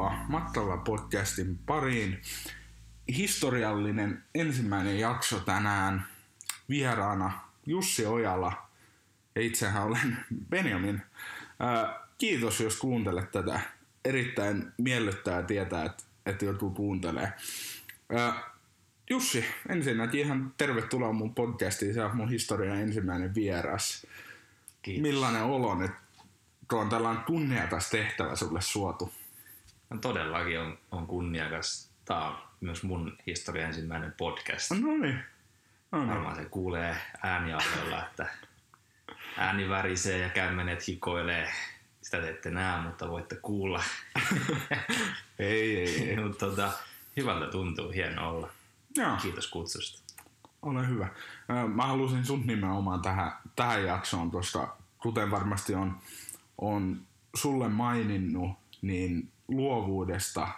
Tervetuloa Mattala podcastin pariin. Historiallinen ensimmäinen jakso tänään. Vieraana Jussi Ojala ja itsehän olen Benjamin. kiitos jos kuuntelet tätä. Erittäin miellyttää tietää, että, että joutuu kuuntelemaan. Jussi, ensinnäkin ihan tervetuloa mun podcastiin. Se on mun historian ensimmäinen vieras. Kiitos. Millainen olo, että tuo on tällainen kunniakas tehtävä sulle suotu? No todellakin on, on kunniakas. Tämä on myös mun historian ensimmäinen podcast. No niin. No niin. Varmaan se kuulee ääniahoilla, että ääni värisee ja kämmenet hikoilee. Sitä te ette näe, mutta voitte kuulla. ei, ei, ei. mutta tota, hyvältä tuntuu, hieno olla. Joo. Kiitos kutsusta. Ole hyvä. Mä halusin sun nimenomaan tähän, tähän jaksoon, koska kuten varmasti on, on sulle maininnut, niin luovuudesta,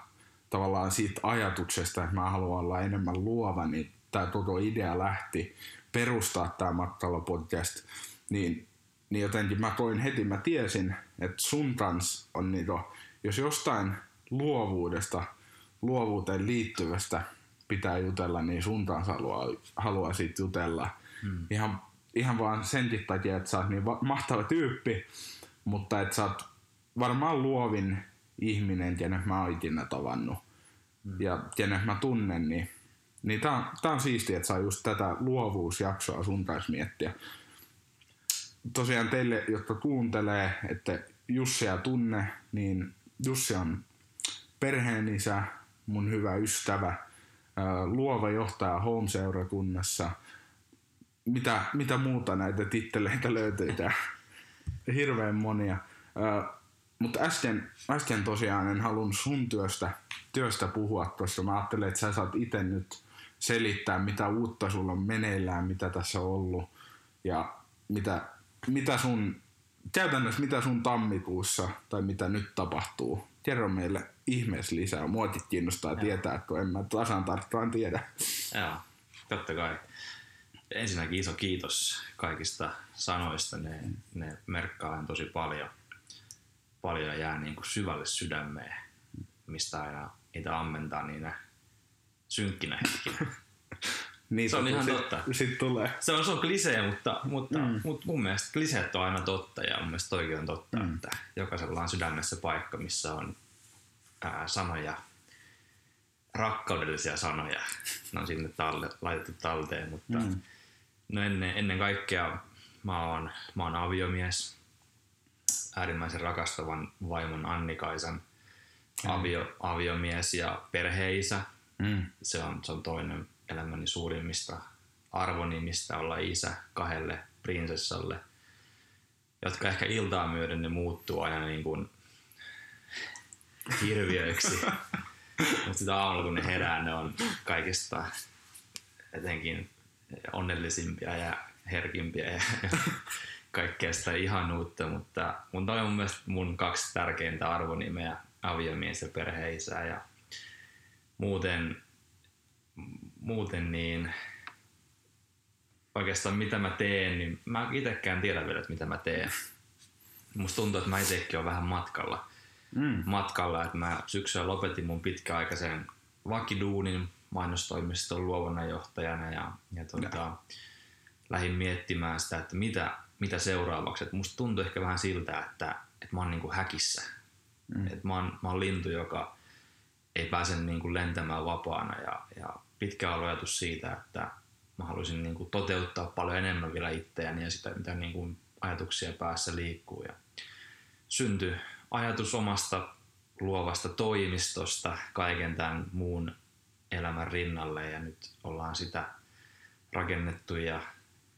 tavallaan siitä ajatuksesta, että mä haluan olla enemmän luova, niin tämä koko idea lähti perustaa tämä Mattala podcast, niin, niin jotenkin mä koin heti, mä tiesin, että sun kanssa on niinku, jos jostain luovuudesta, luovuuteen liittyvästä pitää jutella, niin sun kanssa haluaa, haluaa siitä jutella. Hmm. Ihan, ihan vaan senkin takia, että sä oot niin mahtava tyyppi, mutta että sä oot varmaan luovin ihminen, kenet mä oon ikinä tavannut mm. ja kenet mä tunnen, niin, niin tää on, tää on siistiä, että saa just tätä luovuusjaksoa sun kanssa miettiä. Tosiaan teille, jotka kuuntelee, että Jussia tunne, niin Jussi on perheenisä, mun hyvä ystävä, luova johtaja Home-seurakunnassa. Mitä, mitä muuta näitä titteleitä löytyy? Hirveän monia. Mutta äsken, äsken tosiaan en halunnut sun työstä, työstä puhua, koska mä ajattelin, että sä saat itse nyt selittää, mitä uutta sulla on meneillään, mitä tässä on ollut ja mitä, mitä sun, käytännössä mitä sun tammikuussa tai mitä nyt tapahtuu. Kerro meille ihmeessä lisää. Muakin kiinnostaa Joo. tietää, kun en mä tasan tarkkaan tiedä. Joo, totta kai. Ensinnäkin iso kiitos kaikista sanoista, ne, ne merkkaa tosi paljon – paljon jää niin kuin syvälle sydämeen, mistä aina niitä ammentaa niinä synkkinä hetkinä. niin, se on ihan sit, totta. Sit tulee. Se on, se on klisee, mutta, mutta, mm. mutta mun mielestä kliseet on aina totta ja mun mielestä toikin on totta, mm. että jokaisella on sydämessä paikka, missä on ää, sanoja, rakkaudellisia sanoja. Ne on sinne talle, laitettu talteen, mutta mm. no ennen, ennen kaikkea mä oon, mä oon aviomies, äärimmäisen rakastavan vaimon Annikaisan mm. avio, aviomies ja perheisä. Mm. Se, on, se on toinen elämäni suurimmista arvonimistä olla isä kahdelle prinsessalle, jotka ehkä iltaa myöden ne muuttuu aina niin kuin hirviöiksi. Mutta sitä aamulla kun ne herää, ne on kaikista etenkin onnellisimpia ja herkimpiä ja kaikkea sitä ihanuutta, mutta mun toi on mun mielestä mun kaksi tärkeintä arvonimeä, aviomies ja perheisä ja muuten, muuten niin oikeastaan mitä mä teen, niin mä itsekään tiedä vielä, että mitä mä teen. Musta tuntuu, että mä itsekin olen vähän matkalla. Mm. Matkalla, että mä syksyllä lopetin mun pitkäaikaisen vakiduunin mainostoimiston luovana johtajana ja, ja tuota, lähdin miettimään sitä, että mitä, mitä seuraavaksi. Et musta tuntuu ehkä vähän siltä, että, että mä oon niinku häkissä. Mm. Et mä, oon, mä oon lintu, joka ei pääse niinku lentämään vapaana ja, ja pitkä on ajatus siitä, että mä haluaisin niinku toteuttaa paljon enemmän vielä itseäni ja sitä, mitä niinku ajatuksia päässä liikkuu. Ja syntyi ajatus omasta luovasta toimistosta kaiken tämän muun elämän rinnalle ja nyt ollaan sitä rakennettu ja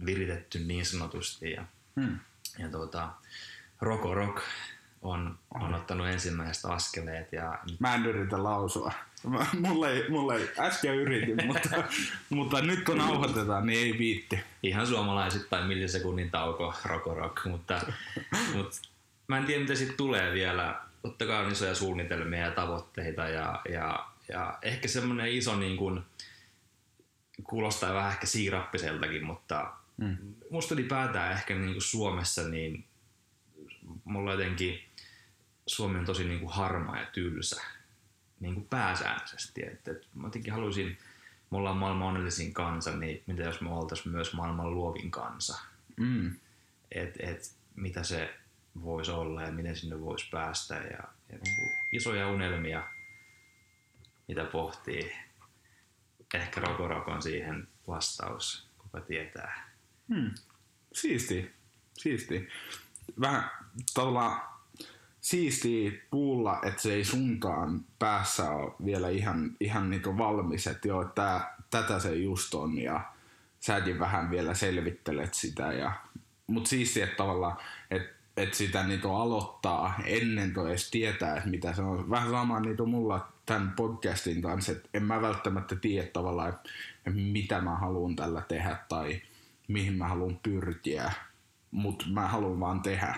viritetty niin sanotusti. Ja, hmm. ja tuota, Roko Rock on, on ottanut ensimmäiset askeleet. Ja nyt... Mä en yritä lausua. Mulle ei, mulle ei äsken yritin, mutta, mutta nyt kun nauhoitetaan, niin ei viitti. Ihan suomalaisittain millisekunnin tauko Roko Rock, mutta, mutta mä en tiedä mitä siitä tulee vielä. Totta kai on isoja suunnitelmia ja tavoitteita ja, ja, ja ehkä semmoinen iso niin kuin, kuulostaa vähän ehkä siirappiseltakin, mutta Mm. Musta ylipäätään ehkä niin kuin Suomessa, niin mulla jotenkin Suomi on tosi niin kuin harmaa ja tylsä. niin kuin pääsäännöllisesti. Että, että mä jotenkin haluaisin, me ollaan maailman onnellisin kansa, niin mitä jos me oltaisiin myös maailman luovin kansa? Mm. Et, et, mitä se voisi olla ja miten sinne voisi päästä ja, ja niin kuin isoja unelmia, mitä pohtii. Ehkä Rokorok on siihen vastaus, kuka tietää. Hmm. Siisti. Siisti. Vähän tavallaan siisti kuulla, että se ei sunkaan päässä ole vielä ihan, ihan niinku valmis, että joo, tää, tätä se just on ja säkin vähän vielä selvittelet sitä. Ja, mutta siisti, että tavallaan, että et sitä niinku aloittaa ennen kuin edes tietää, että mitä se on. Vähän sama niinku mulla tämän podcastin kanssa, että en mä välttämättä tiedä tavallaan, että mitä mä haluan tällä tehdä tai mihin mä haluan pyrkiä, mutta mä haluan vaan tehdä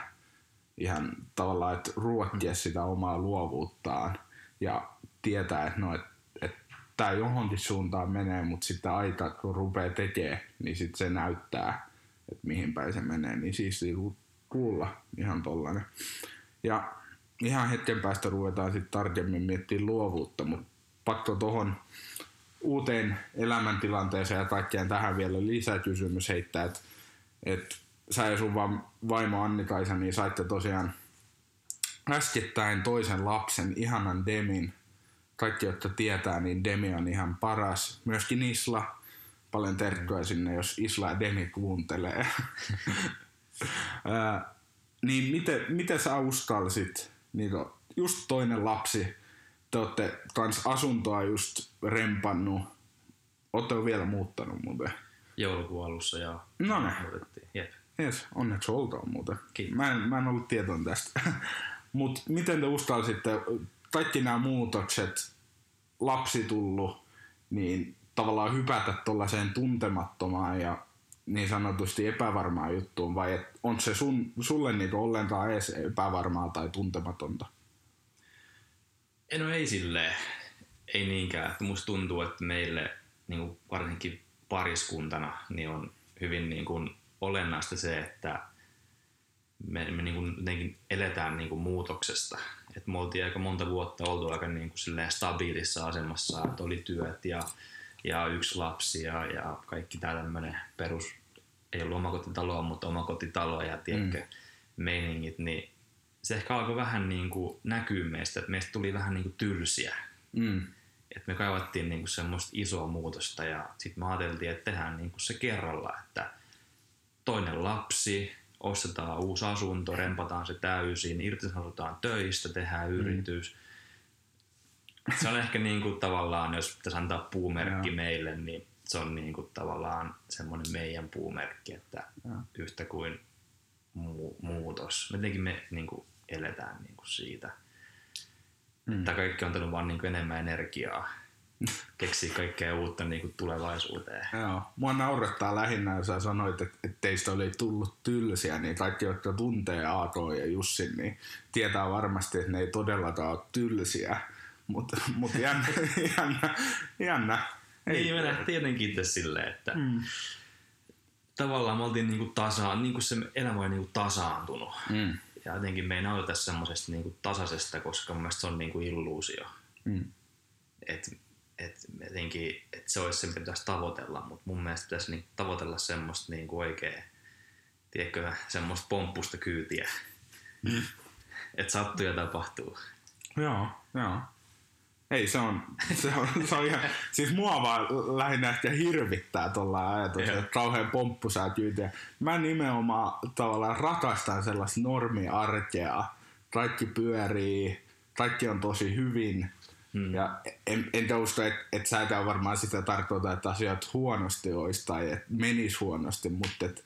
ihan tavallaan, että ruokkia sitä omaa luovuuttaan ja tietää, että no, että et, tämä johonkin suuntaan menee, mutta sitten aika, kun rupeaa tekemään, niin sitten se näyttää, että mihin päin se menee, niin siis kuulla ihan tollanen. Ja ihan hetken päästä ruvetaan sitten tarkemmin miettimään luovuutta, mutta pakko tuohon uuteen elämäntilanteeseen ja kaikkeen tähän vielä lisäkysymys heittää, että et sä ja sun vaimo Anni-Kaisa, niin saitte tosiaan äskettäin toisen lapsen, ihanan Demin. Kaikki, jotka tietää, niin Demi on ihan paras. Myöskin Isla. Paljon terkkoja sinne, jos Isla ja Demi kuuntelee. niin miten, miten sä uskalsit, niin just toinen lapsi, te olette kans asuntoa just rempannut. Ootte vielä muuttanut muuten? Joulukuun alussa, joo. No ne. Jep. Jes, onneksi oltaan muuten. Kiitos. Mä en, mä en ollut tietoinen tästä. Mutta miten te uskalsitte, kaikki nämä muutokset, lapsi tullut, niin tavallaan hypätä tuollaiseen tuntemattomaan ja niin sanotusti epävarmaan juttuun, vai et, on se sun, sulle niinku ollenkaan edes epävarmaa tai tuntematonta? No ei silleen, ei niinkään. Musta tuntuu, että meille niin varsinkin pariskuntana niin on hyvin niin kuin olennaista se, että me, me niin kuin eletään niin kuin muutoksesta. Et me oltiin aika monta vuotta oltu aika niin kuin stabiilissa asemassa, että oli työt ja, ja yksi lapsi ja, ja kaikki tämmöinen perus, ei ollut omakotitaloa, mutta omakotitalo ja tiedätkö, mm. meiningit, niin se ehkä alkoi vähän niin kuin näkyä meistä, että meistä tuli vähän niin kuin tylsiä. Mm. Et me kaivattiin niin kuin semmoista isoa muutosta ja sitten me ajateltiin, että tehdään niin kuin se kerralla, että toinen lapsi, ostetaan uusi asunto, rempataan se täysin, irtisanotaan töistä, tehdään mm. yritys. Se on ehkä niin kuin tavallaan, jos pitäisi antaa puumerkki ja. meille, niin se on niin kuin tavallaan semmoinen meidän puumerkki, että ja. yhtä kuin mu- muutos. Jotenkin me niin kuin eletään niin kuin siitä. Mm. Tämä kaikki on antanut vaan niin kuin enemmän energiaa keksiä kaikkea uutta niin kuin tulevaisuuteen. Joo. Mua naurettaa lähinnä, jos sä sanoit, että, että teistä oli tullut tylsiä, niin kaikki, jotka tuntee AK ja Jussin, niin tietää varmasti, että ne ei todellakaan ole tylsiä. Mutta mut jännä, jännä, jännä. Ei. Niin, me nähtiin tietenkin silleen, että mm. tavallaan me oltiin niinku tasaan, niinku se elämä oli niinku tasaantunut. Mm. Ja jotenkin me ei nautita semmoisesta niinku tasaisesta, koska mun mielestä se on niinku illuusio. Mm. Et että jotenkin, että se olisi se, mitä pitäisi tavoitella, mutta mun mielestä pitäisi niin tavoitella semmoista niin kuin oikein, tiedätkö, semmoista pomppusta kyytiä. Mm. että sattuu ja tapahtuu. Joo, joo. Ei, se on, se on, se on ihan, siis mua vaan lähinnä ehkä hirvittää tuolla ajatus, että kauhean pomppu saa kyytiä. Mä nimenomaan tavallaan rakastan sellaista normiarkea. Kaikki pyörii, kaikki on tosi hyvin Hmm. Ja en, enkä usko, että et varmaan sitä tarkoita, että asiat huonosti olisi tai että menisi huonosti, mutta että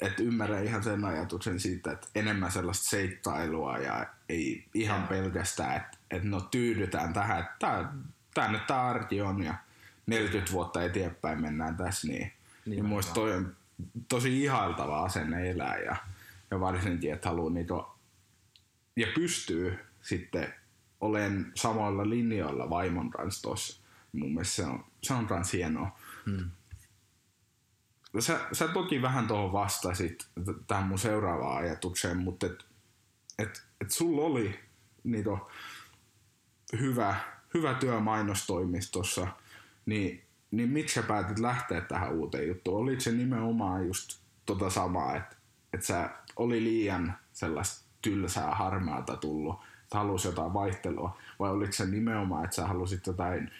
et, et ymmärrän ihan sen ajatuksen siitä, että enemmän sellaista seittailua ja ei ihan ja. pelkästään, että et no tyydytään tähän, että tää nyt tää arki on ja 40 vuotta eteenpäin mennään tässä, niin, niin, muista toi on tosi ihailtava asenne elää ja, ja varsinkin, että haluaa niinku, ja pystyy sitten olen samoilla linjoilla vaimon kanssa tossa. Mun mielestä se on, se on kans hienoa. Hmm. Sä, sä toki vähän tuohon vastasit tähän mun seuraavaan ajatukseen, mutta et, et, et sulla oli niitä hyvä hyvä työ mainostoimistossa, niin, niin miksi sä päätit lähteä tähän uuteen juttuun? Olit se nimenomaan just tota samaa, että, että sä oli liian sellaista tylsää, harmaata tullut, että halusi jotain vaihtelua, vai oliko se nimenomaan, että sä halusit jotain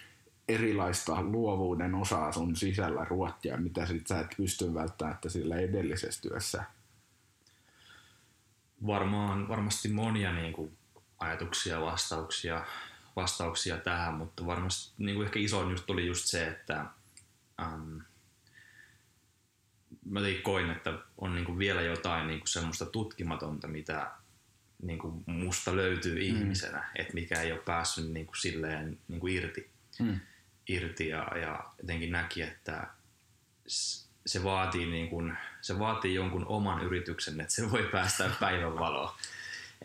erilaista luovuuden osaa sun sisällä ruottia, mitä sit sä et pysty välttämättä sillä edellisessä työssä? Varmaan, varmasti monia niin kuin, ajatuksia, vastauksia, vastauksia tähän, mutta varmasti niin kuin ehkä isoin just tuli just se, että ähm, mä koin, että on niin kuin vielä jotain niin kuin semmoista tutkimatonta, mitä niin kuin musta löytyy mm. ihmisenä, että mikä ei ole päässyt niin kuin silleen niin kuin irti. Mm irti ja, ja jotenkin näki, että se vaatii, niin kuin, se vaatii jonkun oman yrityksen, että se voi päästä päivänvaloon.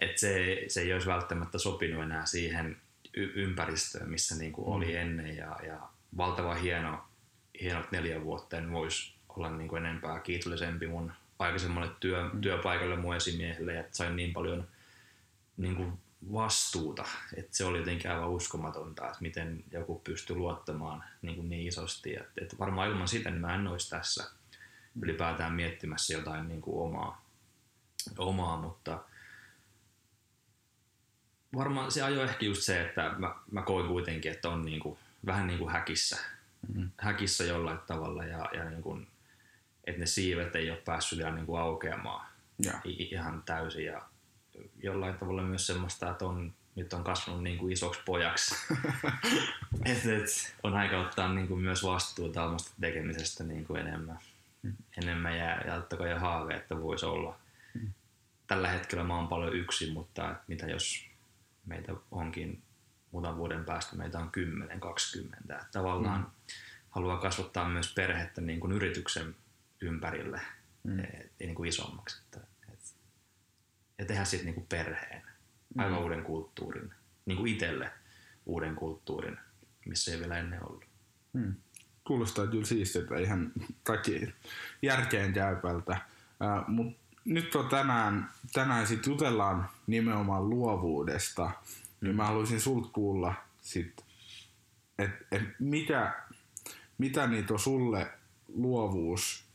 Että se, se ei olisi välttämättä sopinut enää siihen y- ympäristöön, missä niin kuin oli mm. ennen ja, ja valtava hieno, hienot neljä vuotta en voisi olla niin kuin enempää kiitollisempi mun aikaisemmalle työ, mm. työpaikalle mun esimiehelle, että sain niin paljon niin kuin vastuuta. että se oli jotenkin aivan uskomatonta, että miten joku pystyy luottamaan niin, kuin niin isosti. Että, että varmaan ilman sitä niin mä en olisi tässä ylipäätään miettimässä jotain niin kuin omaa, omaa, mutta varmaan se ajoi ehkä just se, että mä, mä koin kuitenkin, että on niin kuin, vähän niin kuin häkissä, mm-hmm. häkissä jollain tavalla ja, ja niin kuin, että ne siivet ei ole päässyt vielä niin kuin aukeamaan ja. ihan täysin ja jollain tavalla myös semmoista, että on, nyt on kasvanut niin kuin isoksi pojaksi. et, et, on aika ottaa niin kuin myös vastuuta omasta tekemisestä niin kuin enemmän. Mm. enemmän ja, ja totta kai haave, että voisi olla. Mm. Tällä hetkellä mä oon paljon yksin, mutta mitä jos meitä onkin muutaman vuoden päästä, meitä on 10-20. Tavallaan mm. haluaa kasvattaa myös perhettä niin kuin yrityksen ympärille, mm. ei niin kuin isommaksi. Että ja tehdä sitten niinku perheen, aivan mm. uuden kulttuurin, niinku itselle uuden kulttuurin, missä ei vielä ennen ollut. Mm. Kuulostaa kyllä siistiltä ihan kaikki järkeen käypältä. Uh, Mutta nyt on tänään, tänään sit jutellaan nimenomaan luovuudesta, mm. niin mä haluaisin sulta kuulla sit, että et mitä, mitä niitä sulle luovuus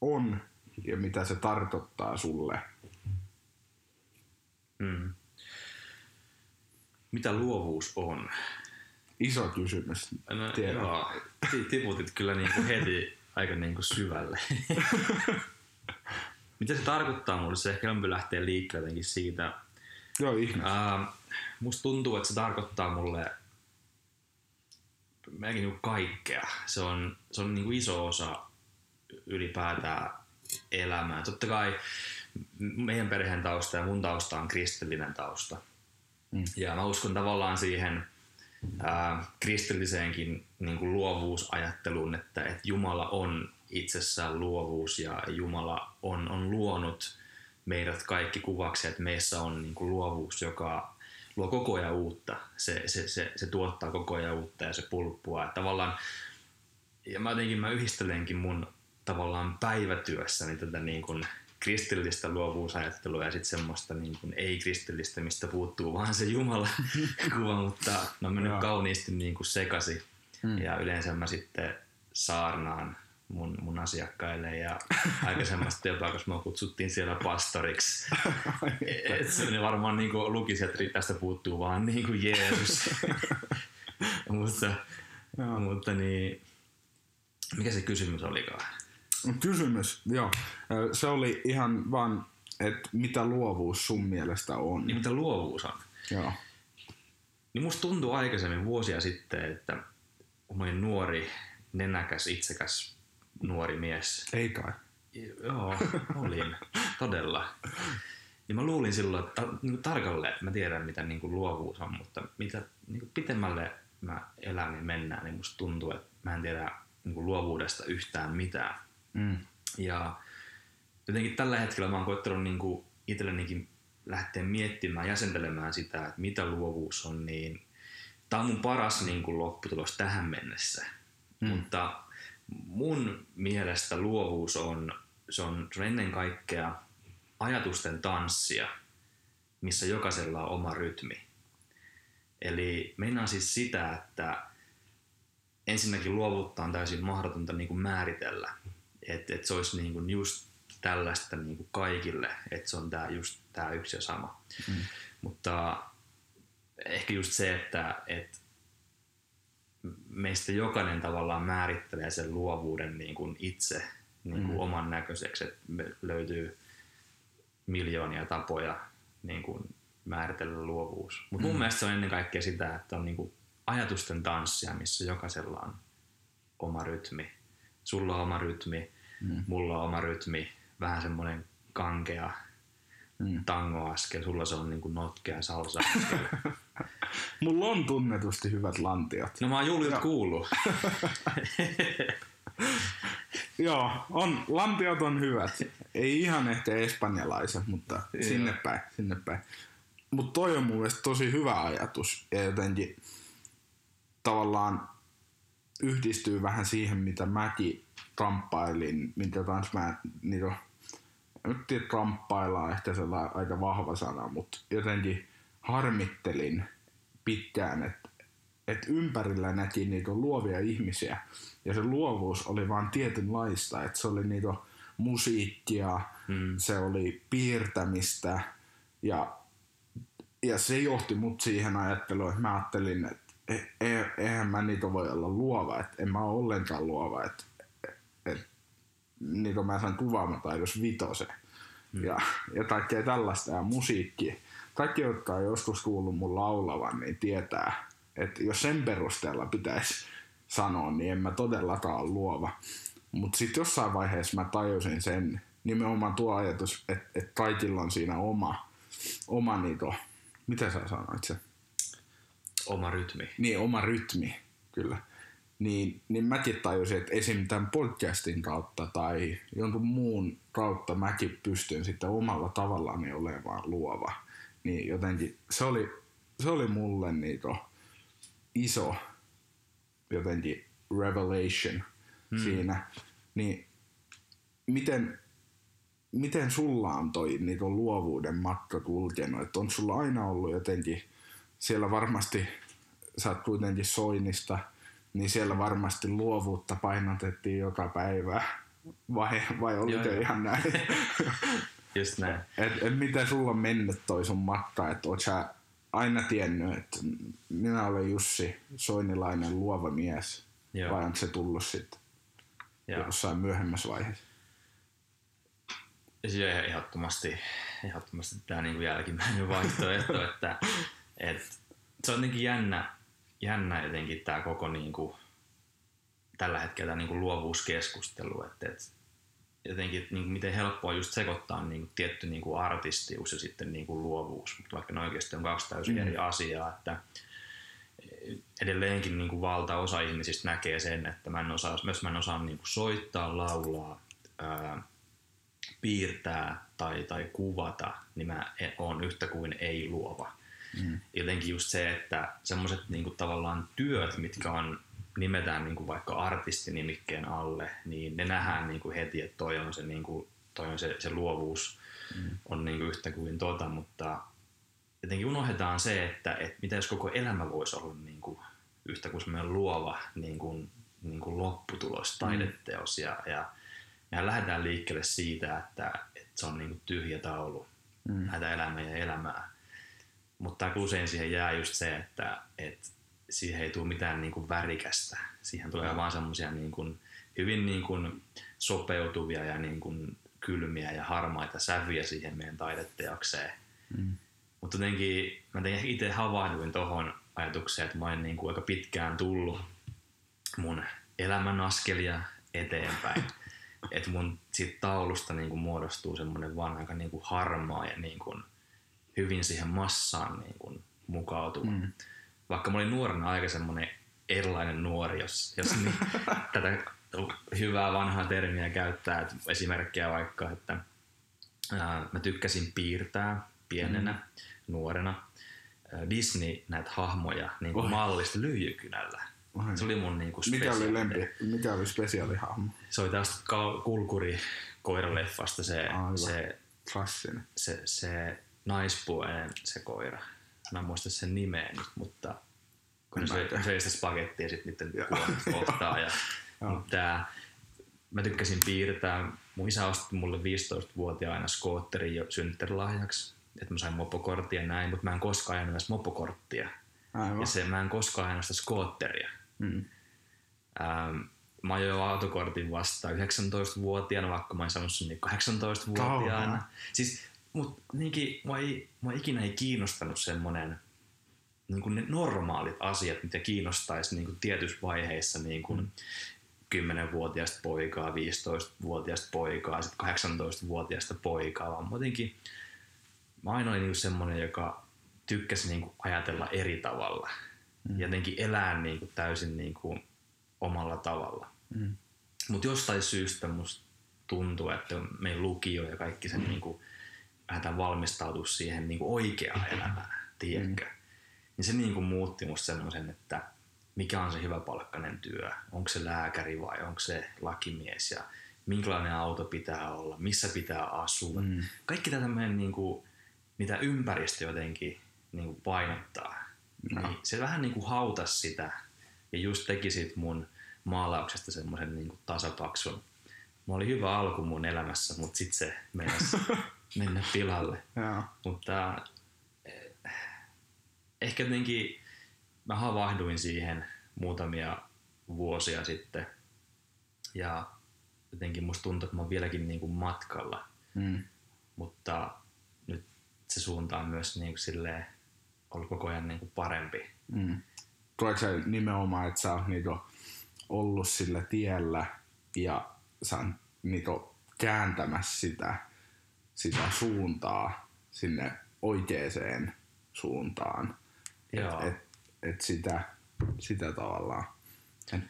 on ja mitä se tarkoittaa sulle Mm. Mitä luovuus on? Iso kysymys. No, joo, tiputit kyllä niin kuin heti aika niin kuin syvälle. Mitä se tarkoittaa mulle? Se ehkä lähtee liikkeelle jotenkin siitä. Joo. Uh, musta tuntuu, että se tarkoittaa mulle melkein niin kaikkea. Se on, se on niin kuin iso osa ylipäätään elämää. Totta kai meidän perheen tausta ja mun tausta on kristillinen tausta. Mm. Ja mä uskon tavallaan siihen ää, kristilliseenkin niin kuin luovuusajatteluun, että, että Jumala on itsessään luovuus ja Jumala on, on luonut meidät kaikki kuvaksi, että meissä on niin kuin luovuus, joka luo koko ajan uutta. Se, se, se, se tuottaa koko ajan uutta ja se pulppua. Että tavallaan, ja mä jotenkin mä yhdistelenkin mun tavallaan päivätyössäni tätä niin kuin kristillistä luovuusajattelua ja sitten semmoista niin kuin ei-kristillistä, mistä puuttuu vaan se Jumala kuva, mutta ne on mennyt Joo. kauniisti niin kuin sekasi. Hmm. Ja yleensä mä sitten saarnaan mun, mun asiakkaille ja aika semmoista työpaikassa mä kutsuttiin siellä pastoriksi. Et se varmaan niin kuin lukisi, että tästä puuttuu vaan niin kuin Jeesus. mutta, mutta niin, mikä se kysymys olikaan? Kysymys, joo. Se oli ihan vaan, että mitä luovuus sun mielestä on. Niin mitä luovuus on? Joo. Niin musta tuntuu aikaisemmin vuosia sitten, että mä olin nuori, nenäkäs, itsekäs nuori mies. Ei kai. Joo, olin. Todella. Niin mä luulin silloin, että niin tarkalleen, että mä tiedän mitä niin kuin luovuus on, mutta mitä niin kuin pitemmälle mä elän ja mennään, niin musta tuntuu, että mä en tiedä niin kuin luovuudesta yhtään mitään. Mm. Ja jotenkin tällä hetkellä mä oon koettanut niin kuin itsellenikin lähteä miettimään, jäsentelemään sitä, että mitä luovuus on, niin tämä on mun paras niin kuin lopputulos tähän mennessä. Mm. Mutta mun mielestä luovuus on, se on, se on ennen kaikkea ajatusten tanssia, missä jokaisella on oma rytmi. Eli meinaa siis sitä, että ensinnäkin luovuutta on täysin mahdotonta niin kuin määritellä. Että et se olisi niin kuin just tällaista niin kuin kaikille, että se on tää just tämä yksi ja sama. Mm. Mutta ehkä just se, että, että meistä jokainen tavallaan määrittelee sen luovuuden niin kuin itse niin kuin mm. oman näköiseksi, että löytyy miljoonia tapoja niin kuin määritellä luovuus. Mutta mm. mun mielestä se on ennen kaikkea sitä, että on niin kuin ajatusten tanssia, missä jokaisella on oma rytmi. Sulla on oma rytmi, mm. mulla on oma rytmi, vähän semmoinen kankea mm. tangoaskel, sulla se on niin kuin notkea salsa Mulla on tunnetusti hyvät lantiot. No mä oon Juliut kuullut. Joo, on, lantiot on hyvät. Ei ihan ehkä espanjalaiset, mutta sinne päin, sinne päin. Mutta toi on mun mielestä tosi hyvä ajatus ja jotenkin tavallaan yhdistyy vähän siihen, mitä mäkin tramppailin, mitä taas mä niitä nyt tiedä, tramppaillaan ehkä sellainen aika vahva sana, mutta jotenkin harmittelin pitkään, että et ympärillä näki niitä luovia ihmisiä ja se luovuus oli vaan tietynlaista, että se oli niitä musiikkia, mm. se oli piirtämistä ja, ja se johti mut siihen ajatteluun, että mä ajattelin, että e, e, eihän mä niitä voi olla luova, että en mä ole ollenkaan luova, että et, niitä mä sain kuvaamataidon vitosen mm. ja, ja kaikkea tällaista ja musiikki. Kaikki, jotka on joskus kuullut mun laulavan, niin tietää, että jos sen perusteella pitäisi sanoa, niin en mä todellakaan luova. Mutta sitten jossain vaiheessa mä tajusin sen, nimenomaan tuo ajatus, että et kaikilla on siinä oma, oma niito, mitä sä sanoit se? Oma rytmi. Niin, oma rytmi, kyllä. Niin, niin mäkin tajusin, että esim. tämän podcastin kautta tai jonkun muun kautta mäkin pystyn sitten omalla tavallaan olemaan luova. Niin jotenkin se oli, se oli mulle niitä iso jotenkin revelation hmm. siinä. Niin miten, miten sulla on toi niin on luovuuden matka kulkenut? Että on sulla aina ollut jotenkin, siellä varmasti, sä oot kuitenkin soinista, niin siellä varmasti luovuutta painotettiin joka päivä. Vai, vai oliko joo, ihan näin? Just näin. Et, et miten sulla on mennyt toi sun matka, että oot sä aina tiennyt, että minä olen Jussi Soinilainen luova mies, Joo. vai onko se tullut sitten jossain myöhemmässä vaiheessa? Se ehdottomasti, ehdottomasti tämä niin jälkimmäinen vaihtoehto, että, että se on jotenkin jännä, jännä jotenkin tämä koko niin kuin, tällä hetkellä tämä niin kuin luovuuskeskustelu, että, että jotenkin niin kuin miten helppoa just sekoittaa niin kuin tietty niin kuin artistius ja sitten niin kuin luovuus, mutta vaikka ne oikeasti on kaksi täysin mm. eri asiaa, että edelleenkin niin kuin valtaosa ihmisistä näkee sen, että mä en osaa, jos mä en osaa niin kuin soittaa, laulaa, ää, piirtää tai, tai kuvata, niin mä oon yhtä kuin ei-luova. Mm. Jotenkin just se, että semmoiset niin tavallaan työt, mitkä on nimetään niin kuin vaikka artistinimikkeen alle, niin ne nähdään niin kuin heti, että toi on se, niin kuin, toi on se, se luovuus mm. on niin kuin yhtä kuin tota, mutta jotenkin unohdetaan se, että, että mitä jos koko elämä voisi olla niin kuin yhtä kuin semmoinen luova niin kuin, niin kuin lopputulos, mm. taideteos ja, ja mehän lähdetään liikkeelle siitä, että, että se on niin kuin tyhjä taulu, mm. näitä elämää ja elämää. Mutta usein siihen jää just se, että, että siihen ei tule mitään niin kuin värikästä. Siihen tulee mm. vaan semmoisia niin kuin, hyvin niin kuin sopeutuvia ja niin kuin kylmiä ja harmaita sävyjä siihen meidän taideteokseen. Mm. Mutta jotenkin mä itse havahduin tuohon ajatukseen, että mä olen niin kuin aika pitkään tullut mun elämän askelia eteenpäin. että mun siitä taulusta niin kuin muodostuu semmoinen vaan aika niin kuin harmaa ja niin kuin hyvin siihen massaan niin kuin mukautuva. Mm vaikka mä olin nuorena aika semmoinen erilainen nuori, jos, jos niin, tätä hyvää vanhaa termiä käyttää, että esimerkkiä vaikka, että ää, mä tykkäsin piirtää pienenä, mm. nuorena, Disney näitä hahmoja niin kuin mallista lyijykynällä. Se oli mun niin kuin mikä oli lempi, mikä oli spesiaalihahmo? Se oli tästä kulkuri koiraleffasta se, ah, se, Klassinen. se, se naispuolen se koira. mä en muista sen nimeä nyt, mutta kun se, se sitä spagettia sitten niiden kohtaa. Ja, tää, mä tykkäsin piirtää. Mun isä osti mulle 15-vuotiaana skootterin jo synttärilahjaksi. Että mä sain mopokorttia ja näin, mutta mä en koskaan ajanut edes mopokorttia. Aivan. Ja se, mä en koskaan ajanut sitä skootteria. Mm. Ähm, mä ajoin autokortin vasta 19-vuotiaana, vaikka mä en saanut sen niin 18-vuotiaana. Kauhea. Siis, mut niinkin, mua, ei, mua ikinä ei kiinnostanut semmonen niin kuin ne normaalit asiat, mitä kiinnostaisi niin kuin tietyissä vaiheissa niin kuin mm. 10-vuotiaasta poikaa, 15-vuotiaasta poikaa, sitten 18-vuotiaasta poikaa, vaan muutenkin mä aina olin niin semmoinen, joka tykkäsi niin kuin ajatella eri tavalla. Mm. Jotenkin elää niin kuin täysin niin kuin omalla tavalla. Mm. Mutta jostain syystä musta tuntuu, että meidän lukio ja kaikki se niin kuin, lähdetään valmistautua siihen niin kuin oikeaan elämään, tiedätkö? Mm. Niin se niin kuin muutti musta semmoisen, että mikä on se hyvä palkkainen työ, onko se lääkäri vai onko se lakimies ja minkälainen auto pitää olla, missä pitää asua. Mm. Kaikki tämä tämmöinen, niin kuin, mitä ympäristö jotenkin niin kuin painottaa, no. niin se vähän niin kuin hautas sitä ja just teki sit mun maalauksesta semmoisen niin tasapaksun. Mulla oli hyvä alku mun elämässä, mutta sitten se meinasi mennä pilalle. Joo. Mutta eh, ehkä jotenkin mä havahduin siihen muutamia vuosia sitten ja jotenkin musta tuntuu, että mä oon vieläkin niin kuin matkalla, Mm. mutta nyt se suunta on myös niin kuin silleen ollut koko ajan niin kuin parempi. Mm. Tuleeko se nimenomaan, että sä oot niinku ollut sillä tiellä ja sä oot niinku kääntämässä sitä, sitä suuntaa sinne oikeaan suuntaan. Joo. Et, et sitä, sitä tavallaan. Et,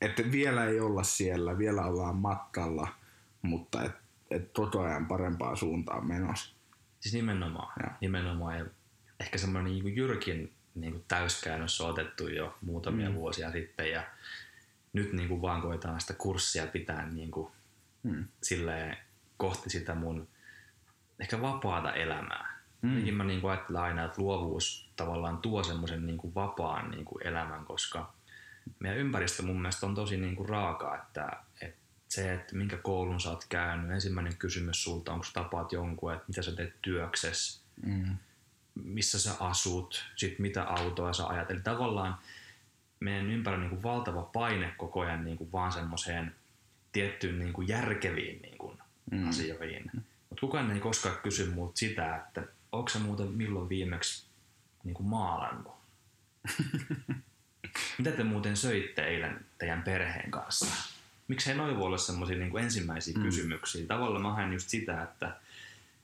että vielä ei olla siellä, vielä ollaan matkalla, mutta et, et koko ajan parempaan suuntaan menossa. Siis nimenomaan. Joo. nimenomaan. Ja ehkä semmoinen niin Jyrkin niin kuin täyskäännös on otettu jo muutamia mm. vuosia sitten ja nyt niin kuin vaan koetaan sitä kurssia pitää niin kuin Mm. silleen kohti sitä mun ehkä vapaata elämää. Mm. mä niin kuin ajattelen aina, että luovuus tavallaan tuo semmoisen niin kuin vapaan niin kuin elämän, koska meidän ympäristö mun mielestä on tosi niin kuin raaka, että, että se, että minkä koulun sä oot käynyt, ensimmäinen kysymys sulta, onko sä tapaat jonkun, että mitä sä teet työksessä, Mm. missä sä asut, sit mitä autoa sä ajat. Eli tavallaan meidän ympärillä on niin kuin valtava paine koko ajan niin kuin vaan semmoiseen tiettyyn niin kuin järkeviin niin kuin mm. asioihin. Mutta kukaan ei koskaan kysy multa sitä, että onko sä muuten milloin viimeksi niin kuin maalannut? Mitä te muuten söitte eilen teidän perheen kanssa? Miksei noin voi olla semmoisia niin ensimmäisiä mm. kysymyksiä? Tavallaan mä haen just sitä, että,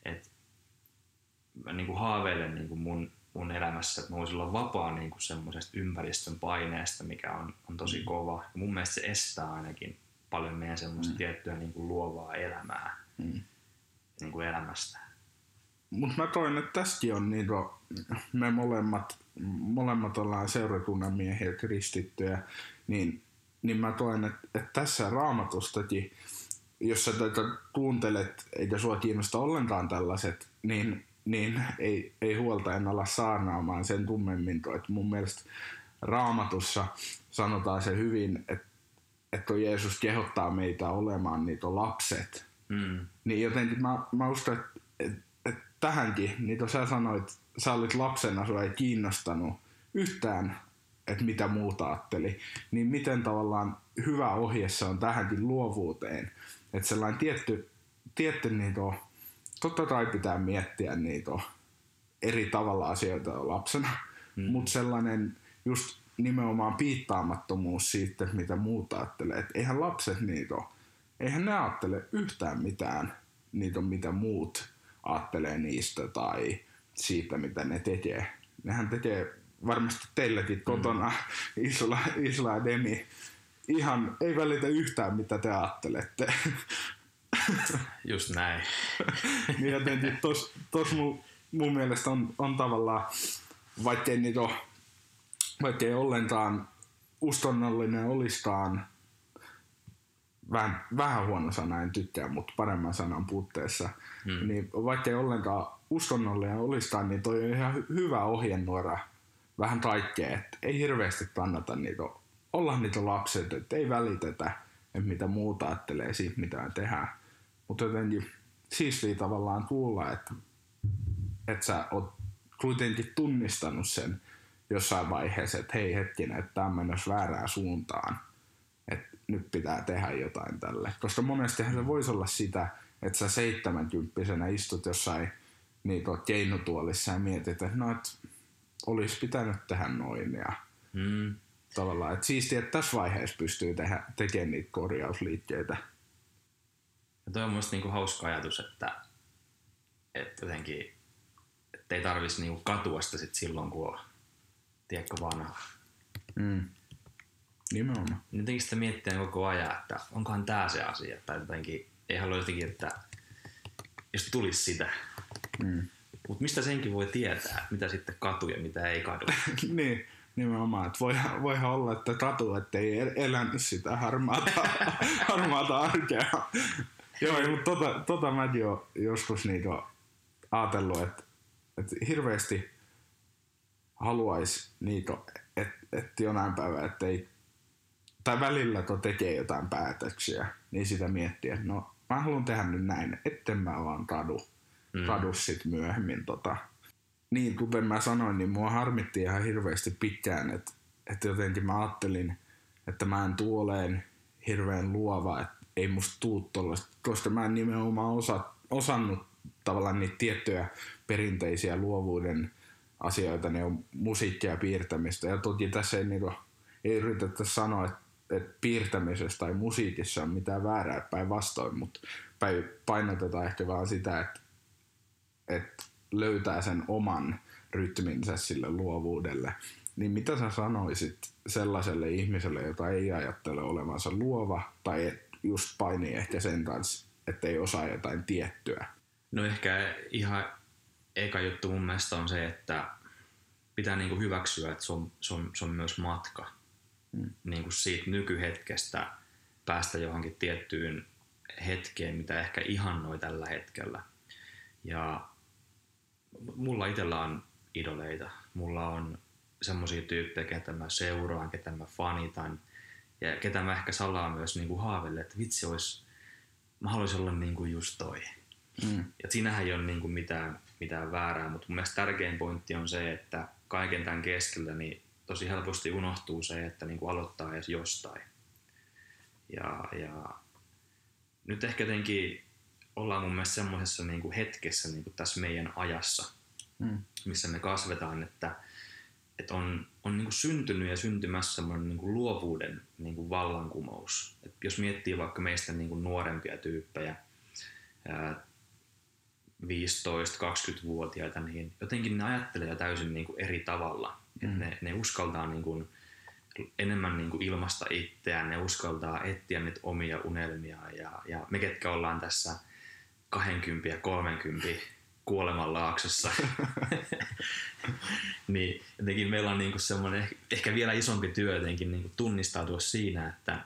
että mä niin kuin haaveilen niin kuin mun, mun elämässä, että mä voisin olla vapaa niin kuin semmoisesta ympäristön paineesta, mikä on, on tosi mm. kova. Ja mun mielestä se estää ainakin paljon meidän semmoista mm. tiettyä niin kuin luovaa elämää Mm. Niin kuin. Mutta mä toin, että tässäkin on niinku, me molemmat, molemmat ollaan seurakunnan miehiä kristittyjä, niin, niin mä toin, että, että tässä raamatustakin, jos sä tätä kuuntelet eikä sua kiinnosta ollenkaan tällaiset, niin, niin ei, ei huolta en ala saarnaamaan sen tummemmin. Että mun mielestä raamatussa sanotaan se hyvin, että, että Jeesus kehottaa meitä olemaan niitä lapset, Mm. niin jotenkin mä, mä uskon, että et, et tähänkin, niin kun sä sanoit, sä olit lapsena, sua ei kiinnostanut yhtään, että mitä muuta ajatteli, niin miten tavallaan hyvä ohje se on tähänkin luovuuteen. Että sellainen tietty, tietty niin kuin, totta kai pitää miettiä niitä eri tavalla asioita lapsena, mm. mutta sellainen just nimenomaan piittaamattomuus siitä, mitä muuta ajattelee. Että eihän lapset niitä ole eihän ne ajattele yhtään mitään, niitä on mitä muut ajattelee niistä tai siitä, mitä ne tekee. Nehän tekee varmasti teilläkin kotona mm. Isla, Isla ja Demi. Ihan ei välitä yhtään, mitä te ajattelette. Just näin. niin jotenkin tos, tos mun, mun mielestä on, on tavallaan, vaikkei niitä ole, vaikkei ollenkaan uskonnollinen olisikaan vähän, vähän huono sana, en tykkää, mutta paremman sanan puutteessa, mm. niin vaikka ei ollenkaan uskonnollinen olisikaan, niin toi on ihan hy- hyvä ohjenuora vähän kaikkea, että ei hirveästi kannata niitä, olla niitä lapset, että ei välitetä, että mitä muuta ajattelee siitä, mitä tehdään. Mutta jotenkin siistiä tavallaan kuulla, että, että sä oot kuitenkin tunnistanut sen jossain vaiheessa, että hei hetkinen, että tämä on väärään suuntaan. Nyt pitää tehdä jotain tälle. Koska monestihan se voisi olla sitä, että sä seitsemänkymppisenä istut jossain niin keinutuolissa ja mietit, että no, et olisi pitänyt tehdä noin. Ja mm. tavallaan, että siistiä, että tässä vaiheessa pystyy tehdä, tekemään niitä korjausliikkeitä. Ja toi on mielestäni niinku hauska ajatus, että, että jotenkin että ei tarvitsisi niinku katua sitä sit silloin, kun on tiedätkö, vanha. Mm. Nimenomaan. Jotenkin sitä miettiä koko ajan, että onkohan tämä se asia, tai jotenkin ei halua jotenkin, että jos tulisi sitä. Mm. Mutta mistä senkin voi tietää, mitä sitten katuu ja mitä ei kadu? niin, nimenomaan. Että voihan, voihan olla, että katu, että ei elänyt sitä harmaata, harmaata arkea. Joo, mutta tota, tota mäkin olen joskus niinku ajatellut, että, että hirveästi haluaisi niinku, että et jonain päivänä, että ei, tai välillä kun tekee jotain päätöksiä, niin sitä miettii, että no mä haluan tehdä nyt näin, etten mä vaan kadu, mm. kadu sit myöhemmin tota. Niin, kuten mä sanoin, niin mua harmitti ihan hirveästi pitkään, että, että jotenkin mä ajattelin, että mä en tuoleen hirveän luova, että ei musta tuu tollaista, koska mä en nimenomaan osa, osannut tavallaan niitä tiettyjä perinteisiä luovuuden asioita, ne on musiikkia ja piirtämistä. Ja toki tässä ei, niinku, ei yritetä sanoa, että, että piirtämisessä tai musiikissa on mitään väärää päinvastoin, mutta painotetaan ehkä vaan sitä, että, että löytää sen oman rytminsä sille luovuudelle. Niin mitä sä sanoisit sellaiselle ihmiselle, jota ei ajattele olevansa luova tai et just painii ehkä sen kanssa, että ei osaa jotain tiettyä? No ehkä ihan eka juttu mun mielestä on se, että pitää niinku hyväksyä, että se on, se on, se on myös matka. Mm. Niinku siitä nykyhetkestä päästä johonkin tiettyyn hetkeen, mitä ehkä ihannoi tällä hetkellä. Ja mulla itsellä on idoleita. Mulla on semmoisia tyyppejä, ketä mä seuraan, ketä mä fanitan ja ketä mä ehkä salaa myös niin kuin haavelle, että vitsi olisi, mä haluaisin olla niin kuin just toi. Mm. Ja siinähän ei ole niin kuin mitään, mitään väärää, mutta mun mielestä tärkein pointti on se, että kaiken tämän keskellä niin tosi helposti unohtuu se, että niin kuin aloittaa edes jostain. Ja, ja nyt ehkä jotenkin ollaan mun mielestä semmoisessa niin kuin hetkessä niin kuin tässä meidän ajassa, mm. missä me kasvetaan, että, että on, on niin kuin syntynyt ja syntymässä semmoinen niin kuin luovuuden niin kuin vallankumous. Et jos miettii vaikka meistä niin kuin nuorempia tyyppejä, 15-20-vuotiaita, niin jotenkin ne ajattelee täysin niin kuin eri tavalla. Mm. Ne, ne uskaltaa niin kuin enemmän niin kuin ilmasta itseään, ne uskaltaa etsiä niitä omia unelmia ja, ja me ketkä ollaan tässä 20 ja 30 kuolemanlaaksossa, niin jotenkin meillä on niinku semmoinen ehkä vielä isompi työ jotenkin niinku tunnistautua siinä, että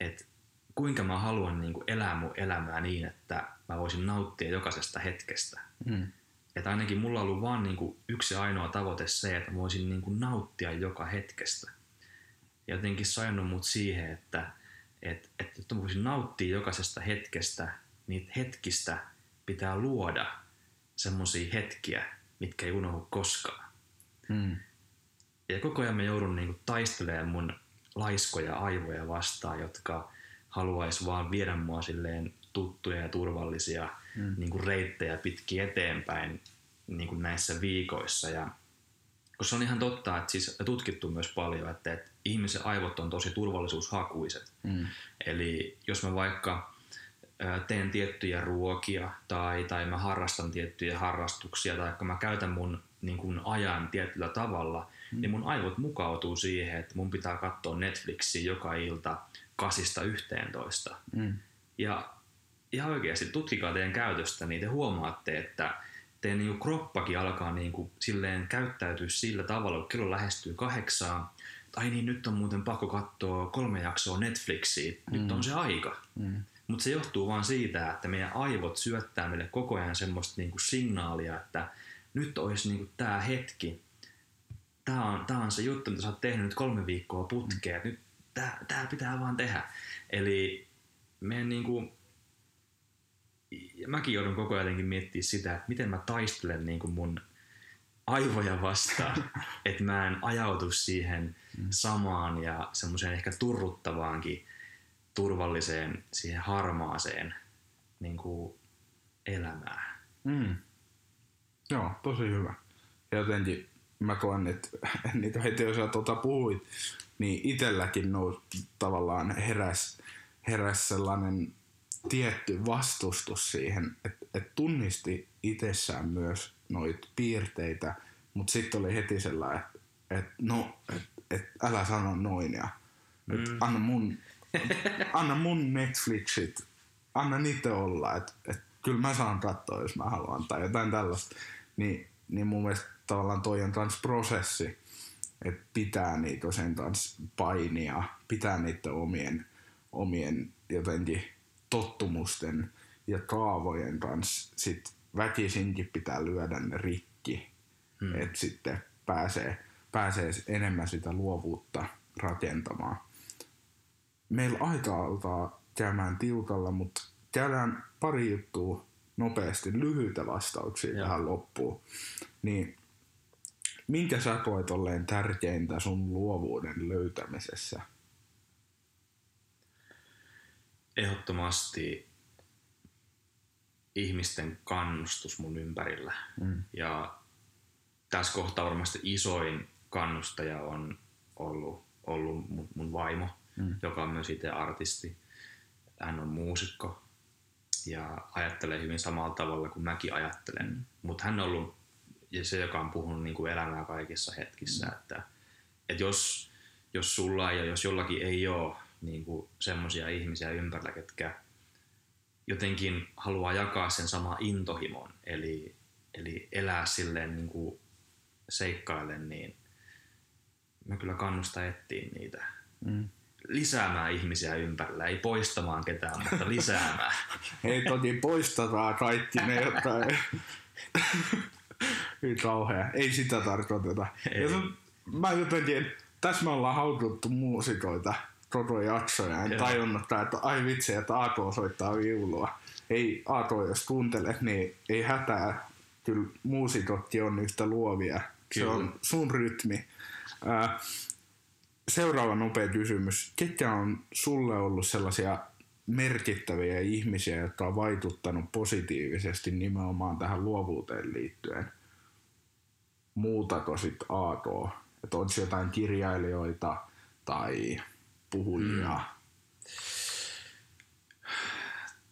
et kuinka mä haluan niinku elää mun elämää niin, että mä voisin nauttia jokaisesta hetkestä. Mm. Että ainakin mulla on ollut vaan niinku yksi ainoa tavoite se, että voisin niinku nauttia joka hetkestä. Ja jotenkin saanut mut siihen, että et, et, että mä voisin nauttia jokaisesta hetkestä, niitä hetkistä pitää luoda semmoisia hetkiä, mitkä ei unohdu koskaan. Mm. Ja koko ajan mä joudun niinku taistelemaan mun laiskoja aivoja vastaan, jotka haluais vaan viedä mua silleen tuttuja ja turvallisia mm. niinku reittejä pitkin eteenpäin niinku näissä viikoissa. Ja, koska se on ihan totta, että siis tutkittu myös paljon, että, että ihmisen aivot on tosi turvallisuushakuiset. Mm. Eli jos mä vaikka teen tiettyjä ruokia tai, tai mä harrastan tiettyjä harrastuksia tai mä käytän mun niin kun ajan tietyllä tavalla, mm. niin mun aivot mukautuu siihen, että mun pitää katsoa Netflixiä joka ilta kasista yhteentoista. Mm. Ja ihan oikeasti tutkikaa teidän käytöstä, niin te huomaatte, että teidän niin kroppakin alkaa niin kuin silleen käyttäytyä sillä tavalla, kun kello lähestyy kahdeksaa, ai niin, nyt on muuten pakko katsoa kolme jaksoa Netflixiä, nyt mm. on se aika. Mm. Mutta se johtuu vaan siitä, että meidän aivot syöttää meille koko ajan semmoista niinku signaalia, että nyt olisi niinku tämä hetki, tämä on, tää on se juttu, mitä sä oot tehnyt nyt kolme viikkoa putkeen, mm. nyt tämä pitää vaan tehdä. Eli meidän niinku, ja mäkin joudun koko ajan miettimään sitä, että miten mä taistelen niin kuin mun aivoja vastaan, että mä en ajautu siihen mm. samaan ja semmoiseen ehkä turruttavaankin turvalliseen, siihen harmaaseen niin kuin elämään. Mm. Joo, tosi hyvä. Ja jotenkin mä koen, että niitä heti jos sä tuota puhuit, niin itselläkin nous, tavallaan heräs, heräs sellainen tietty vastustus siihen, että et tunnisti itsessään myös noita piirteitä, mutta sitten oli heti sellainen, että et, no, että et, älä sano noin ja mm. et, anna, mun, anna mun Netflixit, anna niitä olla, että et, kyllä mä saan katsoa, jos mä haluan tai jotain tällaista. Ni, niin mun mielestä tavallaan toi on taas prosessi, että pitää niitä sen taas painia, pitää niitä omien, omien jotenkin tottumusten ja kaavojen kanssa sit väkisinkin pitää lyödä ne rikki, hmm. että sitten pääsee, pääsee enemmän sitä luovuutta rakentamaan. Meillä aika altaa käymään tiukalla, mutta käydään pari juttua nopeasti, lyhyitä vastauksia ja. tähän loppuun. Niin minkä sä koet olleen tärkeintä sun luovuuden löytämisessä? Ehdottomasti ihmisten kannustus mun ympärillä. Mm. Ja tässä kohtaa varmasti isoin kannustaja on ollut, ollut mun, mun vaimo, mm. joka on myös itse artisti. Hän on muusikko ja ajattelee hyvin samalla tavalla kuin mäkin ajattelen. Mm. Mutta hän on ollut ja se, joka on puhunut niin kuin elämää kaikissa hetkissä. Mm. Että, että jos, jos sulla ja jos jollakin ei ole niin semmoisia ihmisiä ympärillä, ketkä jotenkin haluaa jakaa sen sama intohimon, eli, eli elää silleen niin kuin seikkaillen, niin mä kyllä kannustan etsiä niitä. Mm. Lisäämään ihmisiä ympärillä, ei poistamaan ketään, mutta lisäämään. ei toki poistetaan kaikki ne, jotka ei... kauhea. Ei sitä tarkoiteta. Ei. Ja mä jotenkin, tässä me ollaan haukuttu muusikoita koko jakso ja en Joo. tajunnut, että ai vitsi, että AK soittaa viulua. Ei AK, jos kuuntelet, niin ei hätää. Kyllä muusikotkin on yhtä luovia. Kyllä. Se on sun rytmi. seuraava nopea kysymys. Ketkä on sulle ollut sellaisia merkittäviä ihmisiä, jotka on vaikuttanut positiivisesti nimenomaan tähän luovuuteen liittyen? Muutako sitten AK? Että onko jotain kirjailijoita tai puhujia? Mm.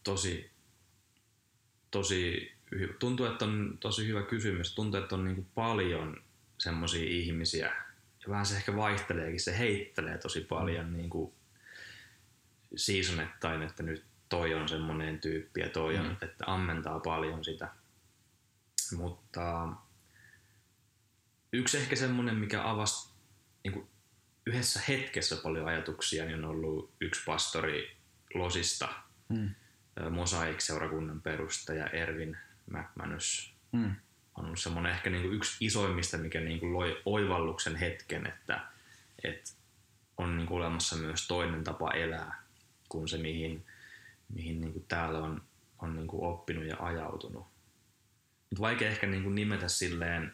Tosi, tosi tuntuu, että on tosi hyvä kysymys. Tuntuu, että on niin paljon semmoisia ihmisiä, ja vähän se ehkä vaihteleekin, se heittelee tosi paljon mm. niin kuin seasonettain, että nyt toi on semmoinen tyyppi ja toi on, mm. että ammentaa paljon sitä. Mutta yksi ehkä semmoinen, mikä avasi niin kuin yhdessä hetkessä paljon ajatuksia, niin on ollut yksi pastori Losista, hmm. Mosaik-seurakunnan perustaja Ervin McManus. Hmm. On ollut semmoinen ehkä niin kuin yksi isoimmista, mikä niin kuin loi oivalluksen hetken, että, että on niin kuin olemassa myös toinen tapa elää kuin se, mihin, mihin niin kuin täällä on, on niin kuin oppinut ja ajautunut. Mutta vaikea ehkä niin kuin nimetä silleen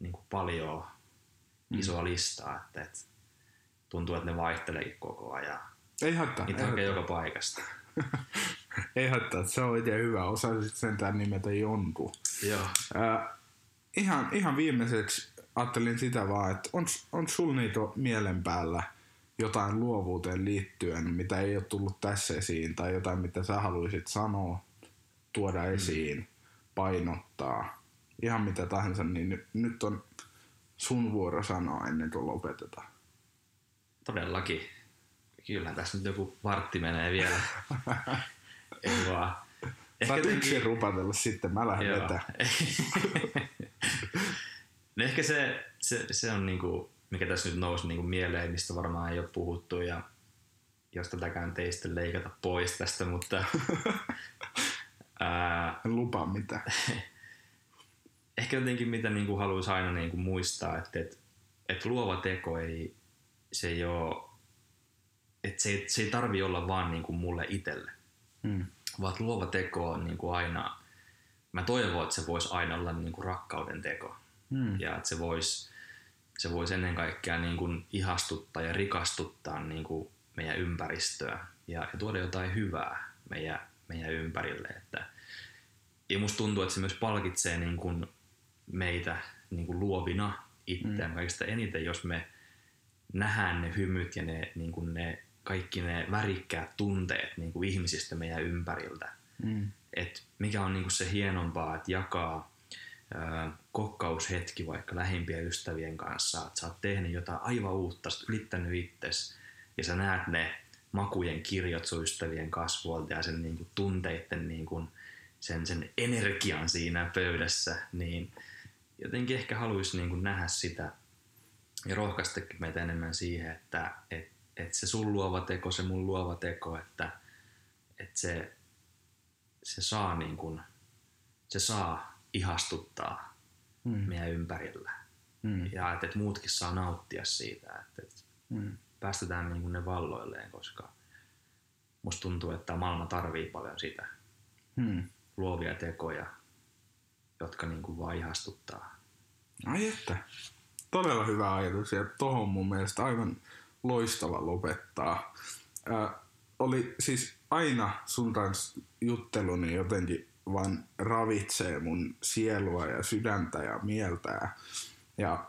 niin kuin paljon mm. isoa listaa, että, että tuntuu, että ne vaihteleekin koko ajan. Ei haittaa. Niitä hakee joka paikasta. ei haittaa, se on oikein hyvä. Osaisit sentään nimetä jonkun. Joo. Äh, ihan, ihan viimeiseksi ajattelin sitä vaan, että on, on sul niitä mielen päällä jotain luovuuteen liittyen, mitä ei ole tullut tässä esiin, tai jotain, mitä sä haluaisit sanoa, tuoda mm. esiin, mm. painottaa, ihan mitä tahansa, niin nyt, nyt on sun vuoro sanoa ennen kuin lopetetaan. Todellakin. Kyllä tässä nyt joku vartti menee vielä. Ei vaan. Ehkä Saat yksin rupatella sitten, mä lähden Joo. vetää. no ehkä se, se, se on niinku mikä tässä nyt nousi niin kuin mieleen, mistä varmaan ei ole puhuttu ja jos tätäkään teistä leikata pois tästä, mutta ää, en lupaa mitään. Ehkä jotenkin mitä niin kuin haluaisi aina niin kuin muistaa, että, että, että luova teko ei, se ei ole, että se ei, se ei tarvi olla vaan niin kuin mulle itselle, mm. vaan luova teko on niin kuin aina, mä toivon, että se voisi aina olla niin kuin rakkauden teko mm. ja että se voisi se voisi ennen kaikkea niin kuin ihastuttaa ja rikastuttaa niin kuin meidän ympäristöä ja, ja tuoda jotain hyvää meidän, meidän ympärille. Että, ja musta tuntuu, että se myös palkitsee niin kuin meitä niin kuin luovina itseään mm. kaikista eniten, jos me nähdään ne hymyt ja ne, niin kuin ne kaikki ne värikkäät tunteet niin kuin ihmisistä meidän ympäriltä. Mm. Et mikä on niin kuin se hienompaa, että jakaa ää, kokkaushetki vaikka lähimpien ystävien kanssa, että sä oot tehnyt jotain aivan uutta, ylittänyt itsesi ja sä näet ne makujen kirjot sun ystävien kasvuolta ja sen niin kuin, tunteiden niin kuin, sen, sen energian siinä pöydässä, niin jotenkin ehkä haluaisi niin kuin, nähdä sitä ja rohkaistakin meitä enemmän siihen, että et, et se sun luova teko, se mun luova teko, että et se, se saa niin kuin, se saa ihastuttaa mm. meidän ympärillä. Mm. Ja että et muutkin saa nauttia siitä, että et, mm päästetään niin kuin ne valloilleen, koska musta tuntuu, että maailma tarvii paljon sitä. Hmm. Luovia tekoja, jotka niin kuin vaan ihastuttaa. Ai että. Todella hyvä ajatus ja tohon mun mielestä aivan loistava lopettaa. Äh, oli siis aina sun kanssa jutteluni jotenkin vaan ravitsee mun sielua ja sydäntä ja mieltä. Ja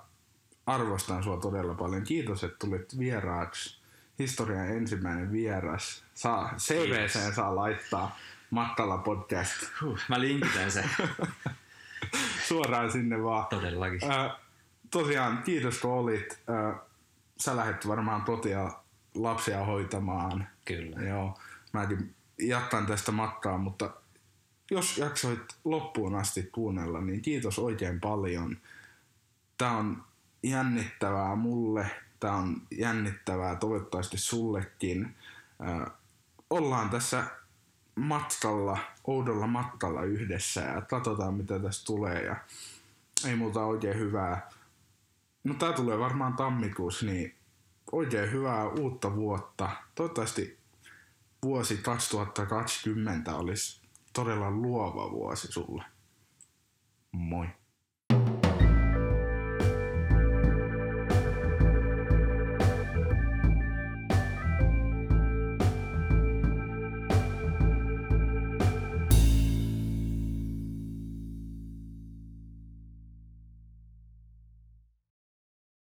arvostan sua todella paljon. Kiitos, että tulit vieraaksi. Historian ensimmäinen vieras. Saa, CVC saa laittaa Mattala podcast. Huh, mä linkitän sen. Suoraan sinne vaan. Todellakin. Äh, tosiaan, kiitos kun olit. Äh, sä lähdet varmaan totia lapsia hoitamaan. Kyllä. Joo. Mäkin jatkan tästä matkaa, mutta jos jaksoit loppuun asti kuunnella, niin kiitos oikein paljon. Tämä on jännittävää mulle, tämä on jännittävää toivottavasti sullekin. Ollaan tässä matkalla, oudolla matkalla yhdessä ja katsotaan mitä tästä tulee ja ei muuta oikein hyvää. No tää tulee varmaan tammikuussa, niin oikein hyvää uutta vuotta. Toivottavasti vuosi 2020 olisi todella luova vuosi sulle. Moi.